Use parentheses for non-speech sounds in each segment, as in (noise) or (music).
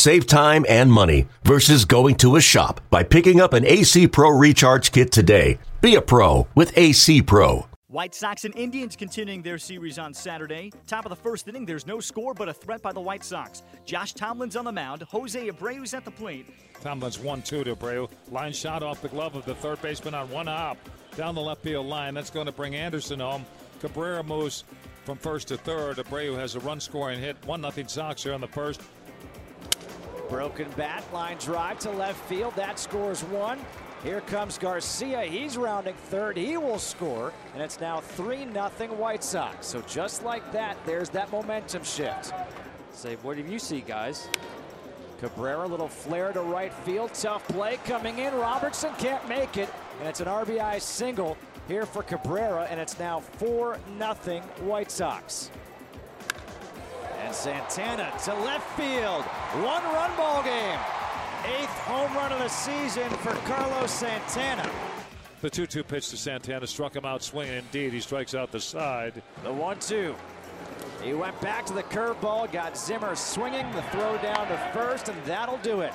Save time and money versus going to a shop by picking up an AC Pro Recharge Kit today. Be a pro with AC Pro. White Sox and Indians continuing their series on Saturday. Top of the first inning, there's no score but a threat by the White Sox. Josh Tomlin's on the mound. Jose Abreu's at the plate. Tomlin's 1 2 to Abreu. Line shot off the glove of the third baseman on one hop down the left field line. That's going to bring Anderson home. Cabrera moves from first to third. Abreu has a run scoring hit. 1 0 Sox here on the first. Broken bat, line drive to left field. That scores one. Here comes Garcia. He's rounding third. He will score. And it's now 3 0 White Sox. So just like that, there's that momentum shift. Say, what do you see, guys? Cabrera, little flare to right field. Tough play coming in. Robertson can't make it. And it's an RBI single here for Cabrera. And it's now 4 0 White Sox. Santana to left field. One run ball game. Eighth home run of the season for Carlos Santana. The 2 2 pitch to Santana struck him out swinging. Indeed, he strikes out the side. The 1 2. He went back to the curveball, got Zimmer swinging the throw down to first, and that'll do it.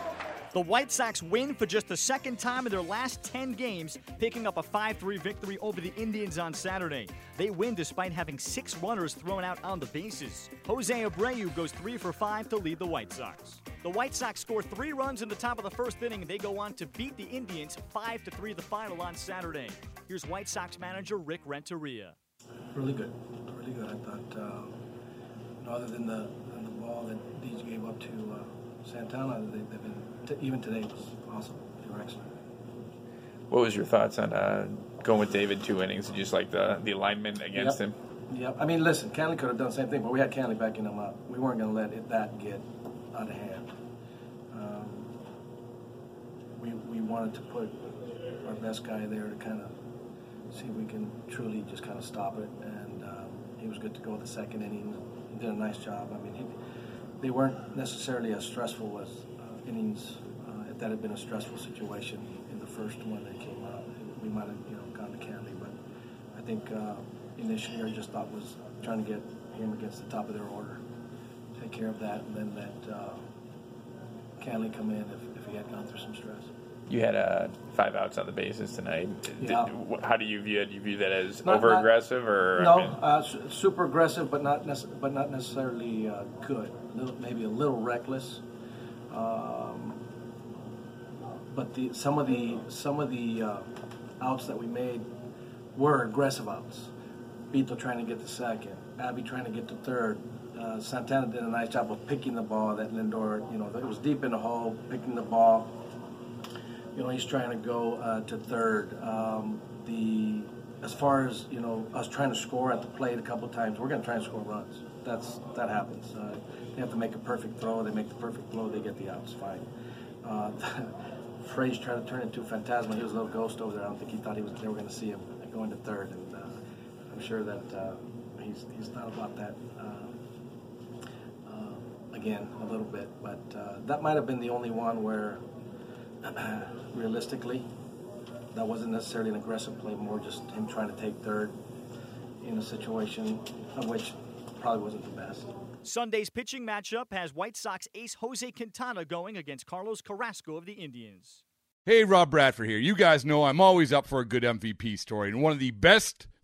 The White Sox win for just the second time in their last 10 games, picking up a 5 3 victory over the Indians on Saturday. They win despite having six runners thrown out on the bases. Jose Abreu goes 3 for 5 to lead the White Sox. The White Sox score three runs in the top of the first inning, they go on to beat the Indians 5 3 the final on Saturday. Here's White Sox manager Rick Renteria. Really good. Really good. I thought, uh, other than the, than the ball that these gave up to uh, Santana, they, have been t- even today was awesome. They were excellent. What was your thoughts on uh, going with David two innings and just like the the alignment against yep. him? Yeah, I mean, listen, Kahnle could have done the same thing, but we had Kahnle backing him up. We weren't going to let it, that get out of hand. Um, we we wanted to put our best guy there to kind of see if we can truly just kind of stop it, and um, he was good to go the second inning. He did a nice job. I mean, he, they weren't necessarily as stressful as innings, uh, if that had been a stressful situation in the first one that came out, we might have you know gone to Kahnle. But I think uh, initially our just thought was trying to get him against the top of their order, take care of that, and then let uh, Kahnle come in if, if he had gone through some stress. You had uh, five outs on the bases tonight. Yeah. Did, how do you view it? Do you view that as Not- over aggressive or No, I mean, uh, super aggressive, but not nece- but not necessarily uh, good. Little, maybe a little reckless. Um, but the some of the some of the uh, outs that we made were aggressive outs. Beto trying to get to second, Abby trying to get to third. Uh, Santana did a nice job of picking the ball that Lindor, you know, it was deep in the hole, picking the ball. You know, he's trying to go uh, to third. Um, the as far as you know, us trying to score at the plate a couple times, we're going to try and score runs. That's that happens. Uh, they have to make a perfect throw. They make the perfect throw. They get the outs. Fine. Uh, (laughs) tried to turn into a Phantasma. He was a little ghost over there. I don't think he thought he was. They were going to see him going to third, and uh, I'm sure that uh, he's he's thought about that uh, uh, again a little bit. But that might have been the only one where, (clears throat) realistically, that wasn't necessarily an aggressive play. More just him trying to take third in a situation of which probably wasn't the best. Sunday's pitching matchup has White Sox ace Jose Quintana going against Carlos Carrasco of the Indians. Hey, Rob Bradford here. You guys know I'm always up for a good MVP story, and one of the best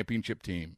championship team.